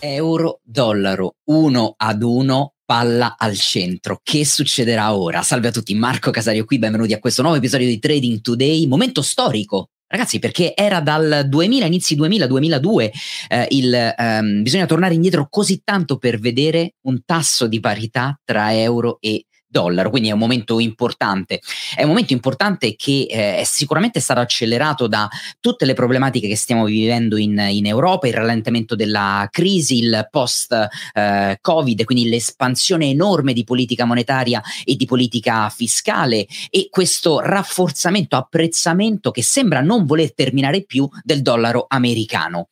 Euro, dollaro, uno ad uno, palla al centro. Che succederà ora? Salve a tutti, Marco Casario qui, benvenuti a questo nuovo episodio di Trading Today, momento storico. Ragazzi, perché era dal 2000, inizi 2000-2002, eh, il, ehm, bisogna tornare indietro così tanto per vedere un tasso di parità tra euro e dollaro, quindi è un momento importante. È un momento importante che eh, è sicuramente stato accelerato da tutte le problematiche che stiamo vivendo in, in Europa, il rallentamento della crisi, il post-Covid, eh, quindi l'espansione enorme di politica monetaria e di politica fiscale e questo rafforzamento, apprezzamento che sembra non voler terminare più del dollaro americano.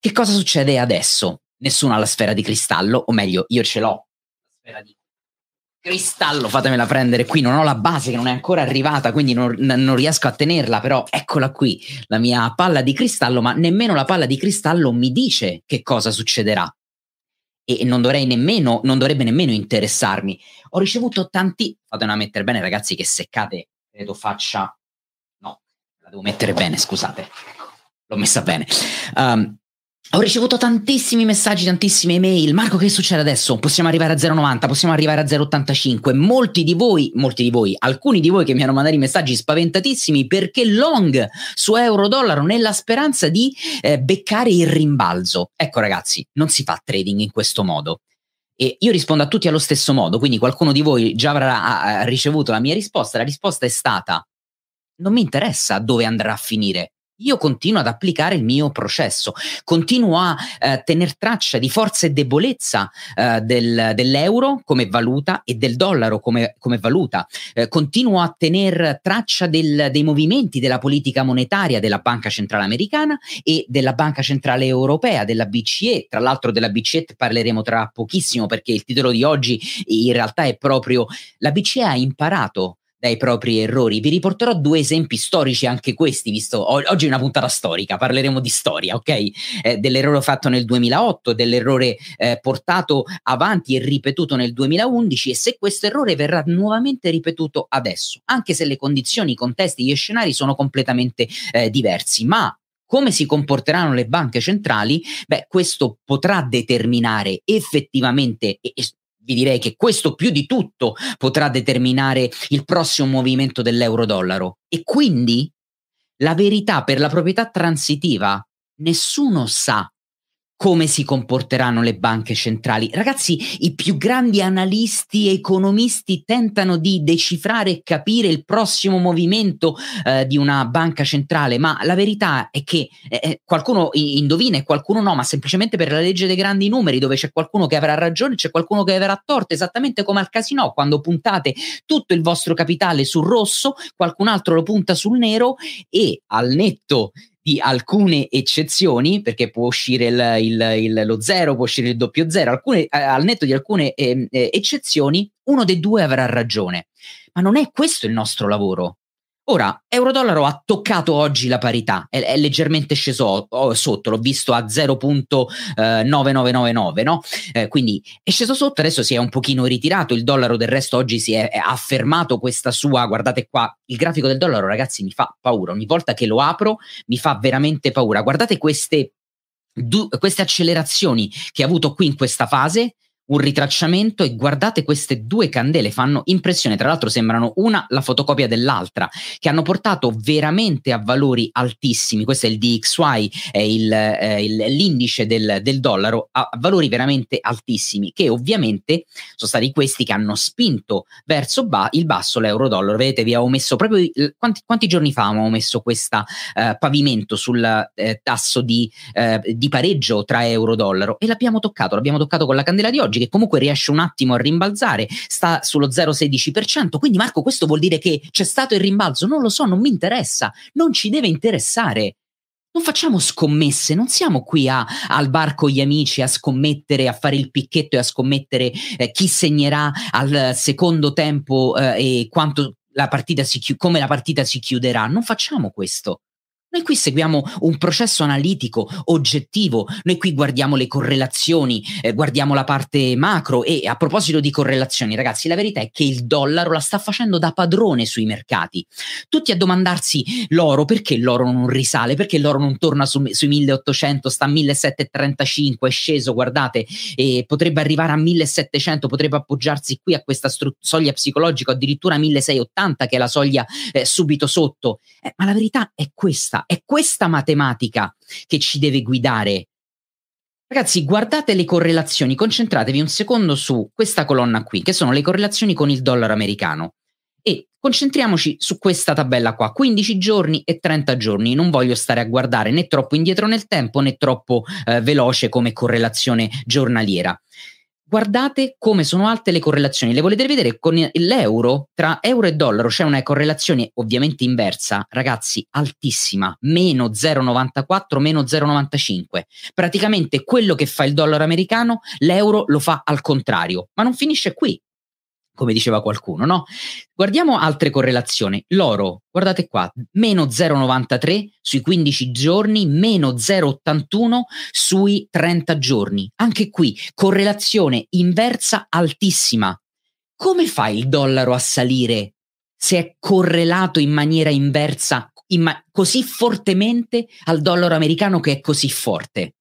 Che cosa succede adesso? Nessuno ha la sfera di cristallo, o meglio, io ce l'ho, la sfera di cristallo, fatemela prendere qui, non ho la base che non è ancora arrivata, quindi non, non, riesco a tenerla, però eccola qui, la mia palla di cristallo, ma nemmeno la palla di cristallo mi dice che cosa succederà. E non dovrei nemmeno, non dovrebbe nemmeno interessarmi. Ho ricevuto tanti, fatemela mettere bene ragazzi che seccate, credo faccia, no, la devo mettere bene, scusate, l'ho messa bene. Um, ho ricevuto tantissimi messaggi, tantissime email. Marco, che succede adesso? Possiamo arrivare a 0,90, possiamo arrivare a 0,85. Molti di voi, molti di voi, alcuni di voi che mi hanno mandato i messaggi spaventatissimi perché long su euro-dollaro nella speranza di eh, beccare il rimbalzo. Ecco ragazzi, non si fa trading in questo modo. E io rispondo a tutti allo stesso modo, quindi qualcuno di voi già avrà ricevuto la mia risposta. La risposta è stata: non mi interessa dove andrà a finire io continuo ad applicare il mio processo, continuo a eh, tener traccia di forza e debolezza eh, del, dell'euro come valuta e del dollaro come, come valuta, eh, continuo a tener traccia del, dei movimenti della politica monetaria della Banca Centrale Americana e della Banca Centrale Europea, della BCE. Tra l'altro della BCE parleremo tra pochissimo perché il titolo di oggi in realtà è proprio la BCE ha imparato dai propri errori. Vi riporterò due esempi storici, anche questi, visto oggi è una puntata storica, parleremo di storia, ok? Eh, dell'errore fatto nel 2008, dell'errore eh, portato avanti e ripetuto nel 2011 e se questo errore verrà nuovamente ripetuto adesso, anche se le condizioni, i contesti, gli scenari sono completamente eh, diversi, ma come si comporteranno le banche centrali, beh, questo potrà determinare effettivamente e, vi direi che questo più di tutto potrà determinare il prossimo movimento dell'euro-dollaro. E quindi la verità per la proprietà transitiva nessuno sa come si comporteranno le banche centrali. Ragazzi, i più grandi analisti e economisti tentano di decifrare e capire il prossimo movimento eh, di una banca centrale, ma la verità è che eh, eh qualcuno indovina e qualcuno no, ma semplicemente per la legge dei grandi numeri, dove c'è qualcuno che avrà ragione, c'è qualcuno che avrà torto, esattamente come al casino, quando puntate tutto il vostro capitale sul rosso, qualcun altro lo punta sul nero e al netto di alcune eccezioni, perché può uscire il, il, il, lo zero, può uscire il doppio zero, alcune, eh, al netto di alcune eh, eh, eccezioni, uno dei due avrà ragione. Ma non è questo il nostro lavoro. Ora, euro-dollaro ha toccato oggi la parità, è, è leggermente sceso sotto, l'ho visto a 0.9999, no? Eh, quindi è sceso sotto, adesso si è un pochino ritirato, il dollaro del resto oggi si è, è affermato questa sua, guardate qua, il grafico del dollaro ragazzi mi fa paura, ogni volta che lo apro mi fa veramente paura, guardate queste, du, queste accelerazioni che ha avuto qui in questa fase, un ritracciamento e guardate queste due candele, fanno impressione, tra l'altro sembrano una la fotocopia dell'altra, che hanno portato veramente a valori altissimi, questo è il DXY, è il, eh, il, l'indice del, del, dollaro, a valori veramente altissimi, che ovviamente sono stati questi che hanno spinto verso ba- il basso l'euro-dollaro. Vedete, vi avevo messo proprio, quanti, quanti giorni fa avevo messo questo eh, pavimento sul eh, tasso di, eh, di pareggio tra euro-dollaro e l'abbiamo toccato, l'abbiamo toccato con la candela di oggi oggi che comunque riesce un attimo a rimbalzare, sta sullo 0,16%. Quindi Marco, questo vuol dire che c'è stato il rimbalzo? Non lo so, non mi interessa, non ci deve interessare. Non facciamo scommesse, non siamo qui a, al bar con gli amici a scommettere, a fare il picchetto e a scommettere eh, chi segnerà al secondo tempo eh, e quanto la partita si chi- come la partita si chiuderà. Non facciamo questo. Noi qui seguiamo un processo analitico oggettivo, noi qui guardiamo le correlazioni, eh, guardiamo la parte macro e a proposito di correlazioni, ragazzi, la verità è che il dollaro la sta facendo da padrone sui mercati. Tutti a domandarsi l'oro, perché l'oro non risale, perché l'oro non torna su, sui 1800, sta a 1735, è sceso, guardate, e potrebbe arrivare a 1700, potrebbe appoggiarsi qui a questa stru- soglia psicologica, addirittura a 1680 che è la soglia eh, subito sotto. Eh, ma la verità è questa, è questa matematica che ci deve guidare. Ragazzi, guardate le correlazioni, concentratevi un secondo su questa colonna qui, che sono le correlazioni con il dollaro americano. E concentriamoci su questa tabella qua, 15 giorni e 30 giorni. Non voglio stare a guardare né troppo indietro nel tempo né troppo eh, veloce come correlazione giornaliera guardate come sono alte le correlazioni. Le volete vedere con l'euro? Tra euro e dollaro c'è una correlazione ovviamente inversa, ragazzi, altissima, meno 0,94, meno 0,95. Praticamente quello che fa il dollaro americano, l'euro lo fa al contrario. Ma non finisce qui come diceva qualcuno, no? Guardiamo altre correlazioni. L'oro, guardate qua, meno 0,93 sui 15 giorni, meno 0,81 sui 30 giorni. Anche qui, correlazione inversa altissima. Come fa il dollaro a salire se è correlato in maniera inversa in ma- così fortemente al dollaro americano che è così forte?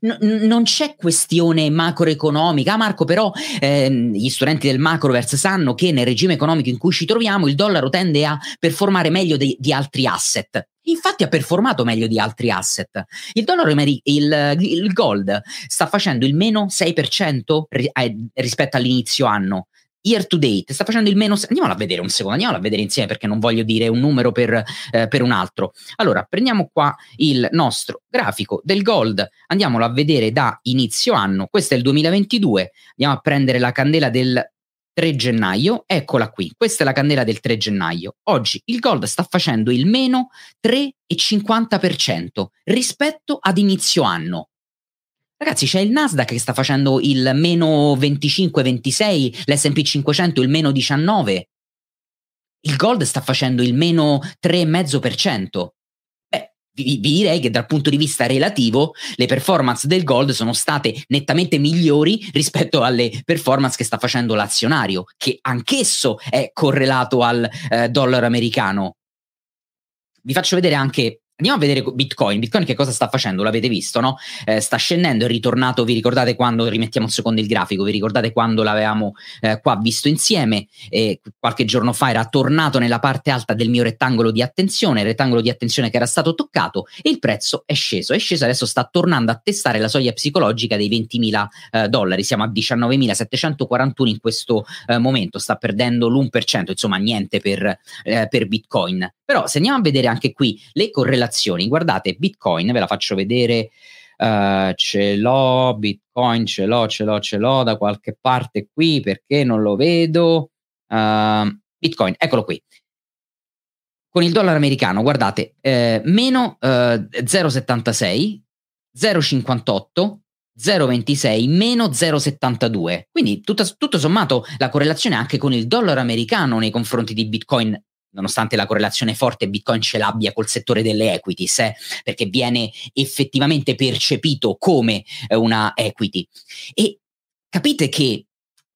No, non c'è questione macroeconomica. Ah, Marco, però ehm, gli studenti del macroverse sanno che nel regime economico in cui ci troviamo il dollaro tende a performare meglio de- di altri asset. Infatti ha performato meglio di altri asset. Il dollaro, il, il gold sta facendo il meno 6% eh, rispetto all'inizio anno year to date sta facendo il meno. Andiamolo a vedere un secondo, andiamolo a vedere insieme perché non voglio dire un numero per, eh, per un altro. Allora, prendiamo qua il nostro grafico del gold, andiamolo a vedere da inizio anno. Questo è il 2022. Andiamo a prendere la candela del 3 gennaio, eccola qui, questa è la candela del 3 gennaio. Oggi il gold sta facendo il meno 3,50% rispetto ad inizio anno. Ragazzi, c'è il Nasdaq che sta facendo il meno 25-26, l'SP 500 il meno 19. Il gold sta facendo il meno 3,5%. Beh, vi, vi, direi che dal punto di vista relativo le performance del gold sono state nettamente migliori rispetto alle performance che sta facendo l'azionario, che anch'esso è correlato al eh, dollaro americano. Vi faccio vedere anche Andiamo a vedere Bitcoin. Bitcoin che cosa sta facendo? L'avete visto, no? Eh, sta scendendo, è ritornato, vi ricordate quando, rimettiamo un secondo il grafico, vi ricordate quando l'avevamo eh, qua visto insieme? Eh, qualche giorno fa era tornato nella parte alta del mio rettangolo di attenzione, il rettangolo di attenzione che era stato toccato e il prezzo è sceso. È sceso, adesso sta tornando a testare la soglia psicologica dei 20.000 eh, dollari. Siamo a 19.741 in questo eh, momento, sta perdendo l'1%, insomma niente per, eh, per Bitcoin. Però se andiamo a vedere anche qui le correlazioni, guardate, Bitcoin, ve la faccio vedere, uh, ce l'ho, Bitcoin ce l'ho, ce l'ho, ce l'ho da qualche parte qui perché non lo vedo. Uh, Bitcoin, eccolo qui. Con il dollaro americano, guardate, eh, meno eh, 0,76, 0,58, 0,26 meno 0,72. Quindi tutto, tutto, sommato la correlazione anche con il dollaro americano nei confronti di Bitcoin nonostante la correlazione forte Bitcoin ce l'abbia col settore delle equities, eh, perché viene effettivamente percepito come eh, una equity. E capite che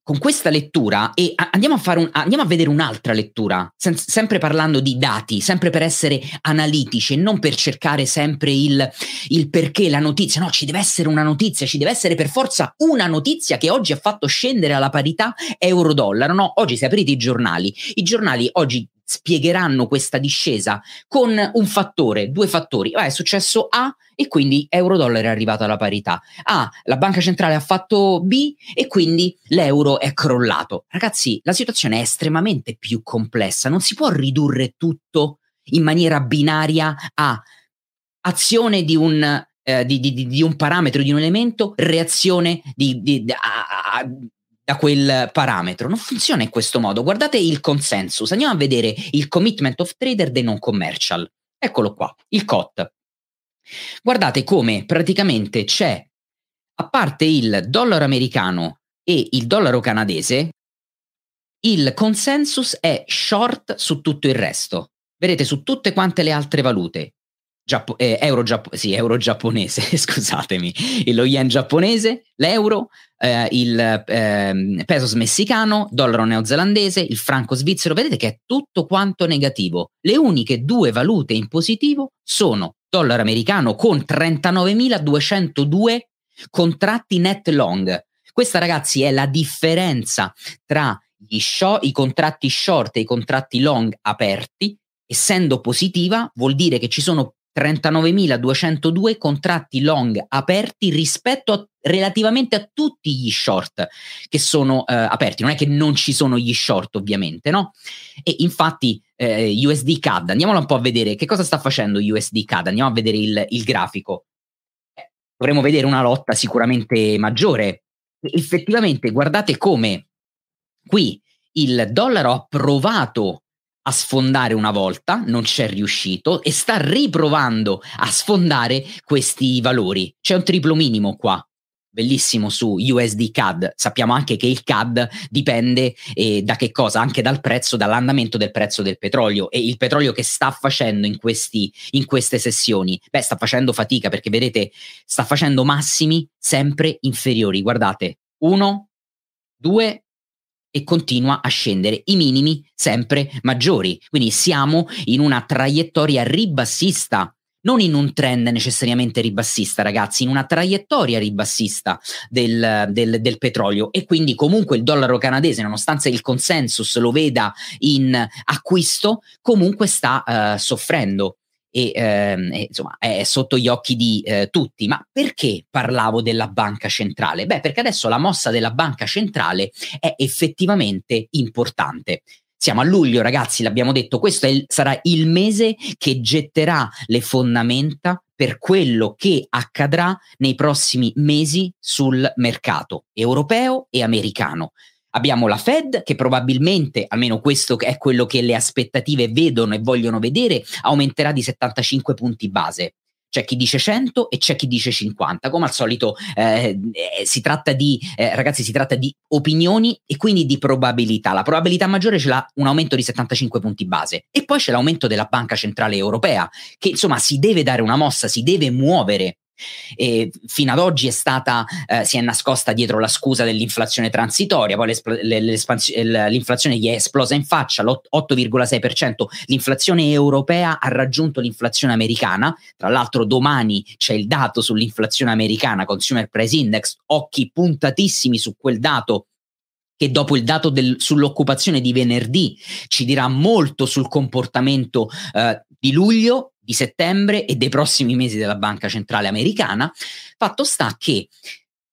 con questa lettura, e andiamo a, un, andiamo a vedere un'altra lettura, sen- sempre parlando di dati, sempre per essere analitici e non per cercare sempre il, il perché la notizia, no, ci deve essere una notizia, ci deve essere per forza una notizia che oggi ha fatto scendere alla parità euro-dollaro, no? Oggi se aprite i giornali, i giornali oggi spiegheranno questa discesa con un fattore, due fattori. Ah, è successo A e quindi euro-dollaro è arrivato alla parità. A, la banca centrale ha fatto B e quindi l'euro è crollato. Ragazzi, la situazione è estremamente più complessa, non si può ridurre tutto in maniera binaria a azione di un, eh, di, di, di, un parametro, di un elemento, reazione di, a, a, da quel parametro. Non funziona in questo modo. Guardate il consensus. Andiamo a vedere il commitment of trader dei non commercial. Eccolo qua, il COT. Guardate come praticamente c'è, a parte il dollaro americano e il dollaro canadese, il consensus è short su tutto il resto. Vedete, su tutte quante le altre valute. Giappo- eh, euro, giappo- sì, euro giapponese, scusatemi, lo yen giapponese, l'euro, eh, il eh, pesos messicano, dollaro neozelandese, il franco svizzero, vedete che è tutto quanto negativo. Le uniche due valute in positivo sono dollaro americano con 39.202 contratti net long. Questa ragazzi è la differenza tra short, i contratti short e i contratti long aperti. Essendo positiva vuol dire che ci sono 39.202 contratti long aperti rispetto a, relativamente a tutti gli short che sono eh, aperti. Non è che non ci sono gli short, ovviamente, no? E infatti eh, USD CAD, andiamolo un po' a vedere che cosa sta facendo USD CAD, andiamo a vedere il, il grafico. Eh, dovremo vedere una lotta sicuramente maggiore. Effettivamente, guardate come qui il dollaro ha provato a sfondare una volta, non c'è riuscito e sta riprovando a sfondare questi valori. C'è un triplo minimo qua. Bellissimo su USD CAD. Sappiamo anche che il CAD dipende eh, da che cosa? Anche dal prezzo, dall'andamento del prezzo del petrolio. E il petrolio che sta facendo in, questi, in queste sessioni? Beh, sta facendo fatica perché vedete, sta facendo massimi sempre inferiori. Guardate, uno, due, e continua a scendere, i minimi sempre maggiori. Quindi siamo in una traiettoria ribassista, non in un trend necessariamente ribassista, ragazzi, in una traiettoria ribassista del, del, del, petrolio. E quindi comunque il dollaro canadese, nonostante il consensus lo veda in acquisto, comunque sta uh, soffrendo e ehm, insomma è sotto gli occhi di eh, tutti. Ma perché parlavo della banca centrale? Beh, perché adesso la mossa della banca centrale è effettivamente importante. Siamo a luglio, ragazzi, l'abbiamo detto, questo il, sarà il mese che getterà le fondamenta per quello che accadrà nei prossimi mesi sul mercato europeo e americano. Abbiamo la Fed che probabilmente, almeno questo è quello che le aspettative vedono e vogliono vedere, aumenterà di 75 punti base. C'è chi dice 100 e c'è chi dice 50. Come al solito eh, eh, si tratta di, eh, ragazzi, si tratta di opinioni e quindi di probabilità. La probabilità maggiore ce l'ha un aumento di 75 punti base. E poi c'è l'aumento della Banca Centrale Europea, che insomma si deve dare una mossa, si deve muovere e fino ad oggi è stata, eh, si è nascosta dietro la scusa dell'inflazione transitoria, poi l'inflazione gli è esplosa in faccia, l'8,6%, l'inflazione europea ha raggiunto l'inflazione americana, tra l'altro domani c'è il dato sull'inflazione americana, Consumer Price Index, occhi puntatissimi su quel dato che dopo il dato del, sull'occupazione di venerdì ci dirà molto sul comportamento eh, di luglio, di settembre e dei prossimi mesi della Banca Centrale Americana. Fatto sta che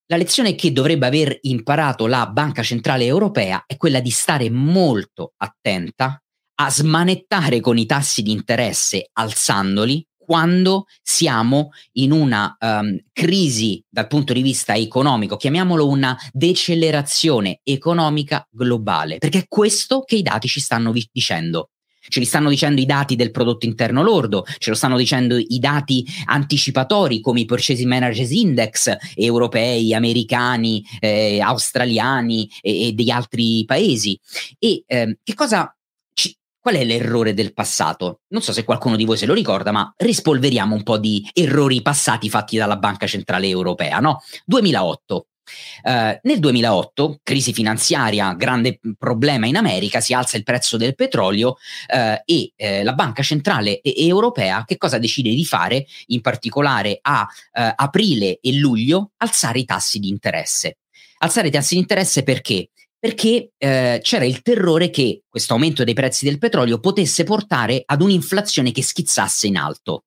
la lezione che dovrebbe aver imparato la Banca Centrale Europea è quella di stare molto attenta a smanettare con i tassi di interesse alzandoli quando siamo in una um, crisi dal punto di vista economico, chiamiamolo una decelerazione economica globale, perché è questo che i dati ci stanno vi- dicendo. Ce li stanno dicendo i dati del prodotto interno lordo, ce lo stanno dicendo i dati anticipatori come i Purchasing Managers Index europei, americani, eh, australiani e, e, degli altri paesi. E eh, che cosa Qual è l'errore del passato? Non so se qualcuno di voi se lo ricorda, ma rispolveriamo un po' di errori passati fatti dalla Banca Centrale Europea, no? 2008. Uh, nel 2008, crisi finanziaria, grande problema in America, si alza il prezzo del petrolio uh, e uh, la Banca Centrale Europea che cosa decide di fare, in particolare a aprile e luglio, alzare i tassi di interesse. Alzare i tassi di interesse perché? perché eh, c'era il terrore che questo aumento dei prezzi del petrolio potesse portare ad un'inflazione che schizzasse in alto.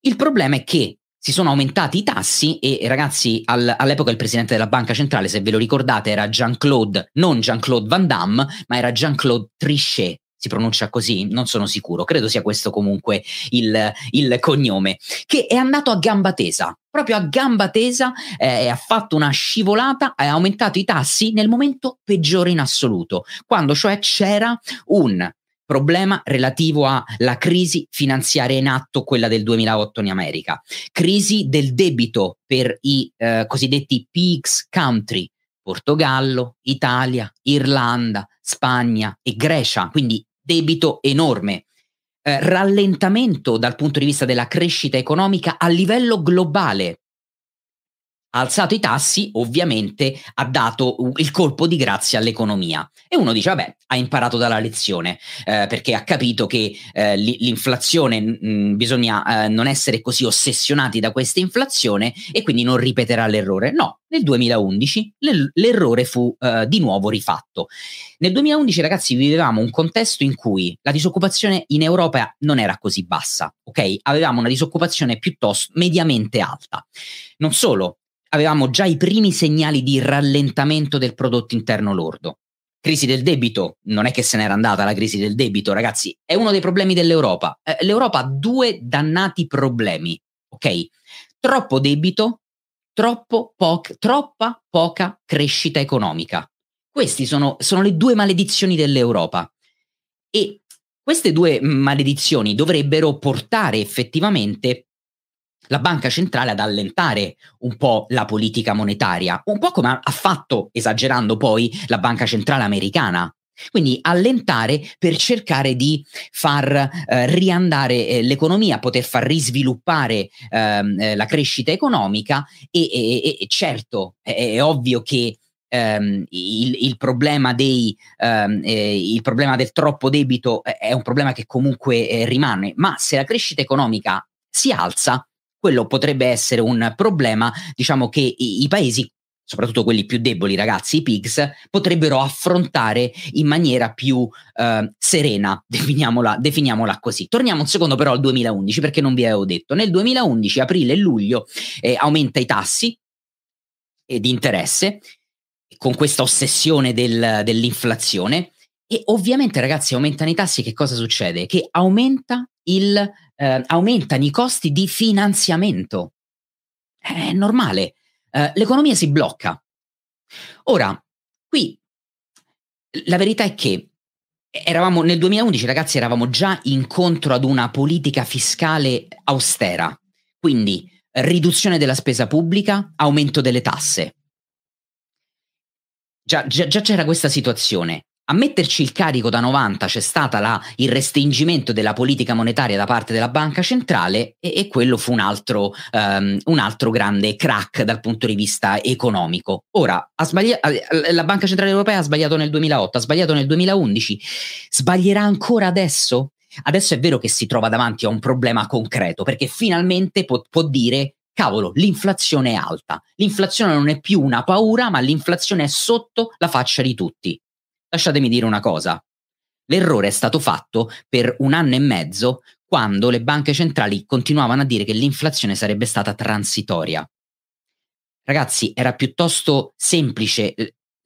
Il problema è che si sono aumentati i tassi e ragazzi al, all'epoca il presidente della banca centrale, se ve lo ricordate, era Jean-Claude, non Jean-Claude Van Damme, ma era Jean-Claude Trichet, si pronuncia così, non sono sicuro, credo sia questo comunque il, il cognome, che è andato a gamba tesa, proprio a gamba tesa eh, ha fatto una scivolata ha aumentato i tassi nel momento peggiore in assoluto, quando cioè c'era un problema relativo alla crisi finanziaria in atto, quella del 2008 in America, crisi del debito per i eh, cosiddetti PIGS country, Portogallo, Italia, Irlanda, Spagna e Grecia, quindi debito enorme. eh, rallentamento dal punto di vista della crescita economica a livello globale alzato i tassi, ovviamente ha dato il colpo di grazia all'economia. E uno dice, vabbè, ha imparato dalla lezione, eh, perché ha capito che eh, l'inflazione, mh, bisogna eh, non essere così ossessionati da questa inflazione e quindi non ripeterà l'errore. No, nel 2011 l'errore fu eh, di nuovo rifatto. Nel 2011, ragazzi, vivevamo un contesto in cui la disoccupazione in Europa non era così bassa, ok? Avevamo una disoccupazione piuttosto mediamente alta. Non solo, avevamo già i primi segnali di rallentamento del prodotto interno lordo. Crisi del debito, non è che se n'era andata la crisi del debito, ragazzi, è uno dei problemi dell'Europa. Eh, L'Europa ha due dannati problemi, ok? Troppo debito, troppo po- troppa poca crescita economica. Queste sono, sono le due maledizioni dell'Europa. E queste due maledizioni dovrebbero portare effettivamente la banca centrale ad allentare un po' la politica monetaria, un po' come ha fatto, esagerando poi, la banca centrale americana. Quindi allentare per cercare di far eh, riandare eh, l'economia, poter far risviluppare ehm, eh, la crescita economica e, e, e certo è, è, ovvio che ehm, il, il, problema dei, ehm, eh, il, problema del troppo debito è un problema che comunque eh, rimane, ma se la crescita economica si alza, quello potrebbe essere un problema, diciamo che i, i paesi soprattutto quelli più deboli, ragazzi, i pigs, potrebbero affrontare in maniera più eh, serena, definiamola, definiamola, così. Torniamo un secondo però al 2011, perché non vi avevo detto. Nel 2011, aprile e luglio, eh, aumenta i tassi eh, di interesse, con questa ossessione del, dell'inflazione, e ovviamente, ragazzi, aumentano i tassi, che cosa succede? Che aumenta il, eh, aumentano i costi di finanziamento. È normale, eh, l'economia si blocca. Ora, qui la verità è che eravamo nel 2011, ragazzi, eravamo già incontro ad una politica fiscale austera, quindi riduzione della spesa pubblica, aumento delle tasse. Già, già, già c'era questa situazione. A metterci il carico da 90 c'è stato il restringimento della politica monetaria da parte della banca centrale e, e quello fu un altro, um, un altro, grande crack dal punto di vista economico. Ora, sbaglia- la banca centrale europea ha sbagliato nel 2008, ha sbagliato nel 2011, sbaglierà ancora adesso? Adesso è vero che si trova davanti a un problema concreto perché finalmente può, può dire cavolo, l'inflazione è alta. L'inflazione non è più una paura, ma l'inflazione è sotto la faccia di tutti lasciatemi dire una cosa. L'errore è stato fatto per un anno e mezzo quando le banche centrali continuavano a dire che l'inflazione sarebbe stata transitoria. Ragazzi, era piuttosto semplice,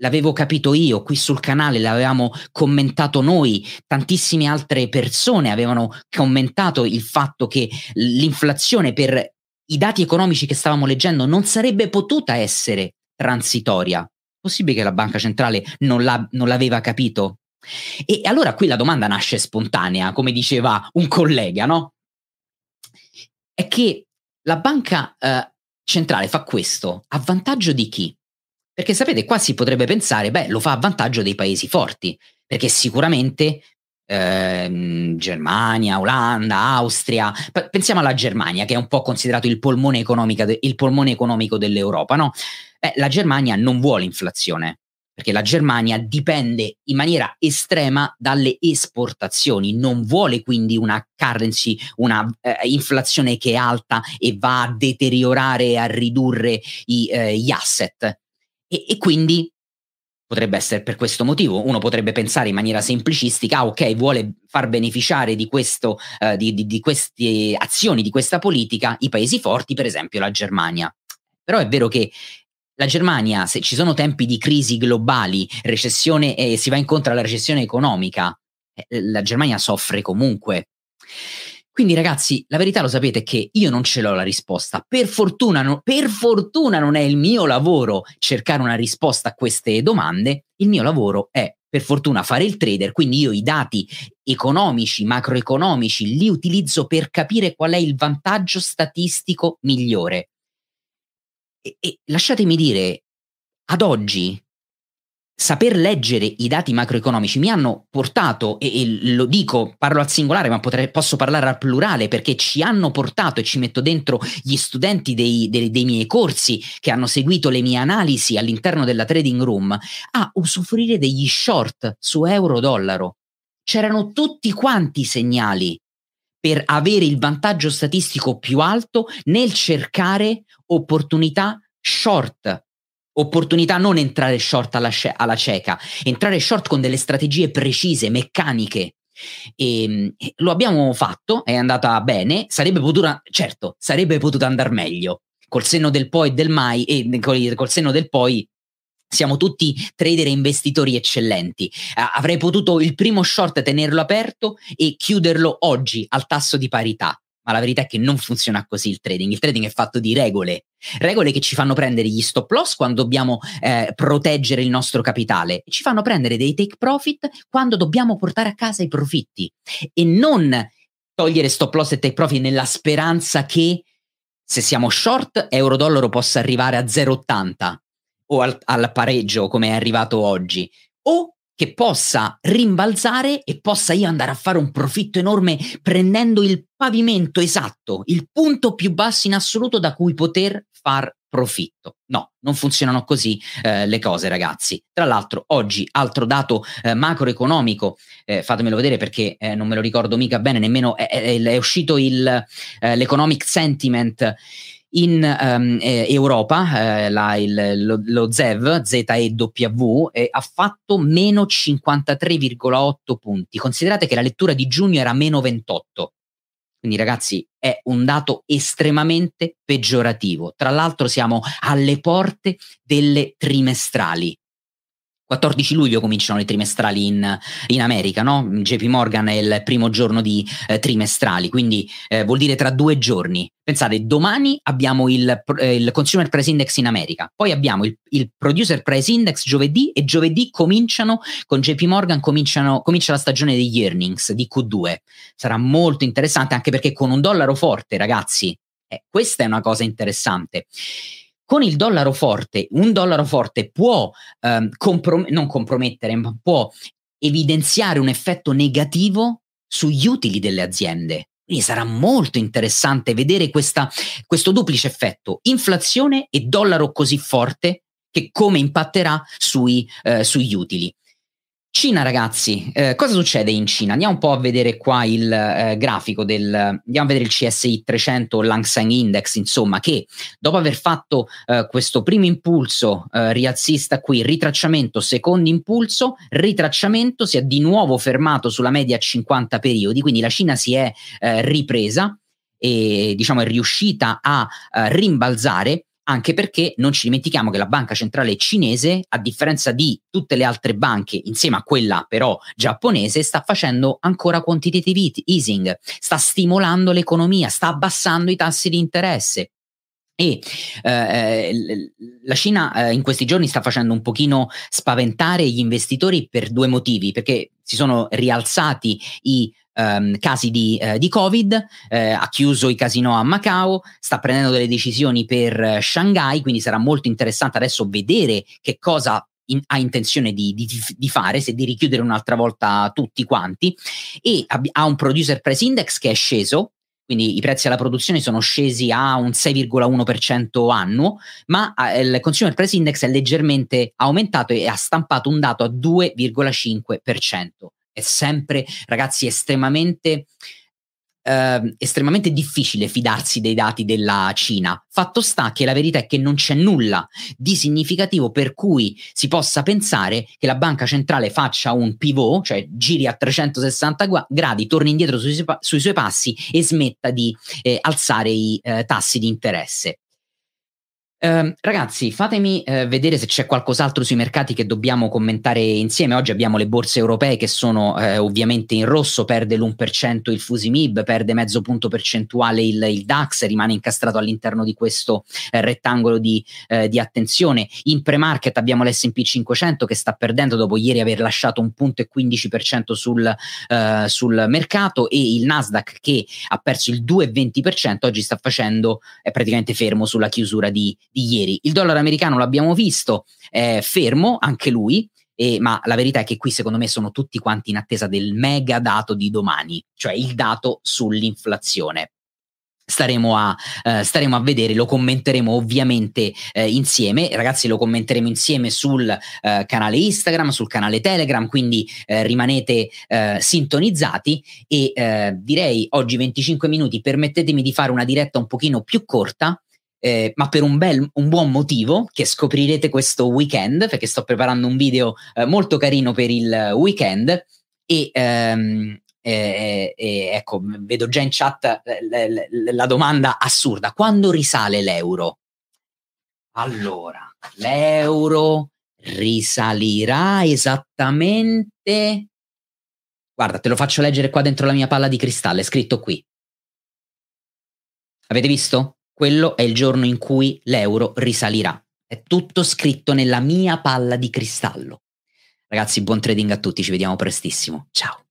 l'avevo capito io, qui sul canale l'avevamo commentato noi, tantissime altre persone avevano commentato il fatto che l'inflazione per i dati economici che stavamo leggendo non sarebbe potuta essere transitoria. Possibile che la banca centrale non, l'ha, non l'aveva capito? E allora qui la domanda nasce spontanea, come diceva un collega, no? È che la banca eh, centrale fa questo a vantaggio di chi? Perché sapete, qua si potrebbe pensare, beh, lo fa a vantaggio dei paesi forti, perché sicuramente eh, Germania, Olanda, Austria, P- pensiamo alla Germania che è un po' considerato il polmone, de- il polmone economico dell'Europa, no? Beh, la Germania non vuole inflazione, perché la Germania dipende in maniera estrema dalle esportazioni, non vuole quindi una currency, una eh, inflazione che è alta e va a deteriorare a ridurre i, eh, gli asset. E, e, quindi potrebbe essere per questo motivo. Uno potrebbe pensare in maniera semplicistica, ah, ok, vuole far beneficiare di, questo, uh, di, di, di queste azioni, di questa politica, i paesi forti, per esempio la Germania. Però è vero che la Germania, se ci sono tempi di crisi globali, recessione e si va incontro alla recessione economica, eh, la Germania soffre comunque. Quindi ragazzi, la verità lo sapete che io non ce l'ho la risposta. Per fortuna, no, per fortuna non è il mio lavoro cercare una risposta a queste domande, il mio lavoro è per fortuna fare il trader, quindi io i dati economici, macroeconomici li utilizzo per capire qual è il vantaggio statistico migliore. E, e lasciatemi dire, ad oggi, saper leggere i dati macroeconomici mi hanno portato, e, e lo dico, parlo al singolare, ma potrei, posso parlare al plurale, perché ci hanno portato e ci metto dentro gli studenti dei, dei, dei miei corsi che hanno seguito le mie analisi all'interno della trading room a usufruire degli short su euro-dollaro. C'erano tutti quanti segnali per avere il vantaggio statistico più alto nel cercare opportunità short opportunità non entrare short alla, alla cieca, entrare short con delle strategie precise, meccaniche. E, lo abbiamo fatto, è andata bene, sarebbe potuta, certo, sarebbe potuta andare meglio. Col senno del poi e del mai, e col, col senno del poi siamo tutti trader e investitori eccellenti. avrei potuto il primo short tenerlo aperto e chiuderlo oggi al tasso di parità ma la verità è che non funziona così il trading. Il trading è fatto di regole, regole che ci fanno prendere gli stop loss quando dobbiamo eh, proteggere il nostro capitale, ci fanno prendere dei take profit quando dobbiamo portare a casa i profitti. E non togliere stop loss e take profit nella speranza che se siamo short euro-dollaro possa arrivare a 0,80 o al, al pareggio come è arrivato oggi. O che possa rimbalzare e possa io andare a fare un profitto enorme prendendo il pavimento esatto, il punto più basso in assoluto da cui poter far profitto. No, non funzionano così eh, le cose, ragazzi. Tra l'altro, oggi altro dato eh, macroeconomico, eh, fatemelo vedere perché eh, non me lo ricordo mica bene, nemmeno è, è, è uscito il, eh, l'economic sentiment in um, eh, Europa eh, la, il, lo, lo, ZEV, ZEW, eh, ha fatto meno 53,8 punti. Considerate che la lettura di giugno era meno 28. Quindi ragazzi è un dato estremamente peggiorativo. Tra l'altro siamo alle porte delle trimestrali. 14 luglio cominciano le trimestrali in, in, America, no? JP Morgan è il primo giorno di eh, trimestrali, quindi eh, vuol dire tra due giorni. Pensate, domani abbiamo il, eh, il Consumer Price Index in America, poi abbiamo il, il, Producer Price Index giovedì e giovedì cominciano, con JP Morgan comincia la stagione degli earnings di Q2. Sarà molto interessante anche perché con un dollaro forte, ragazzi, eh, questa è una cosa interessante con il dollaro forte, un dollaro forte può ehm, comprom- non compromettere, ma può evidenziare un effetto negativo sugli utili delle aziende. Quindi sarà molto interessante vedere questa, questo duplice effetto, inflazione e dollaro così forte che come impatterà sui, eh, sugli utili. Cina, ragazzi, eh, cosa succede in Cina? Andiamo un po' a vedere qua il eh, grafico del. Andiamo a vedere il CSI 300 Langsang Index, insomma, che dopo aver fatto eh, questo primo impulso eh, rialzista qui, ritracciamento, secondo impulso, ritracciamento, si è di nuovo fermato sulla media 50 periodi, quindi la Cina si è eh, ripresa e diciamo è riuscita a eh, rimbalzare anche perché non ci dimentichiamo che la banca centrale cinese, a differenza di tutte le altre banche, insieme a quella però giapponese, sta facendo ancora quantitative easing, sta stimolando l'economia, sta abbassando i tassi di interesse. E eh, la Cina eh, in questi giorni sta facendo un pochino spaventare gli investitori per due motivi, perché si sono rialzati i um, casi di, uh, di Covid, eh, ha chiuso i casino a Macao, sta prendendo delle decisioni per uh, Shanghai, quindi sarà molto interessante adesso vedere che cosa in, ha intenzione di, di, di, fare, se di richiudere un'altra volta tutti quanti, e ha, ha un producer price index che è sceso, quindi i prezzi alla produzione sono scesi a un 6,1% annuo, ma eh, il Consumer Price Index è leggermente aumentato e ha stampato un dato a 2,5% è sempre, ragazzi, estremamente, eh, estremamente difficile fidarsi dei dati della Cina. Fatto sta che la verità è che non c'è nulla di significativo per cui si possa pensare che la banca centrale faccia un pivot, cioè giri a 360 gradi, torni indietro sui, sui suoi passi e smetta di eh, alzare i eh, tassi di interesse. Uh, ragazzi, fatemi uh, vedere se c'è qualcos'altro sui mercati che dobbiamo commentare insieme. Oggi abbiamo le borse europee che sono uh, ovviamente in rosso, perde l'1% il Fusimib, perde mezzo punto percentuale il, il DAX, rimane incastrato all'interno di questo eh, rettangolo di, di, attenzione. In pre-market abbiamo l'S&P 500 che sta perdendo dopo ieri aver lasciato un punto e 15% sul, sul mercato e il Nasdaq che ha perso il 2,20%, oggi sta facendo, è praticamente fermo sulla chiusura di di ieri. Il dollaro americano l'abbiamo visto, è fermo anche lui, e, ma la verità è che qui secondo me sono tutti quanti in attesa del mega dato di domani, cioè il dato sull'inflazione staremo a, eh, staremo a vedere, lo commenteremo ovviamente eh, insieme, ragazzi lo commenteremo insieme sul eh, canale Instagram, sul canale Telegram, quindi eh, rimanete eh, sintonizzati e eh, direi oggi 25 minuti, permettetemi di fare una diretta un pochino più corta. Eh, ma per un, bel, un buon motivo che scoprirete questo weekend, perché sto preparando un video eh, molto carino per il weekend e ehm, e, e, ecco, vedo già in chat eh, la domanda assurda: quando risale l'euro? Allora, l'euro risalirà esattamente. Guarda, te lo faccio leggere qua dentro la mia palla di cristallo, è scritto qui. Avete visto? Quello è il giorno in cui l'euro risalirà. È tutto scritto nella mia palla di cristallo. Ragazzi, buon trading a tutti, ci vediamo prestissimo. Ciao.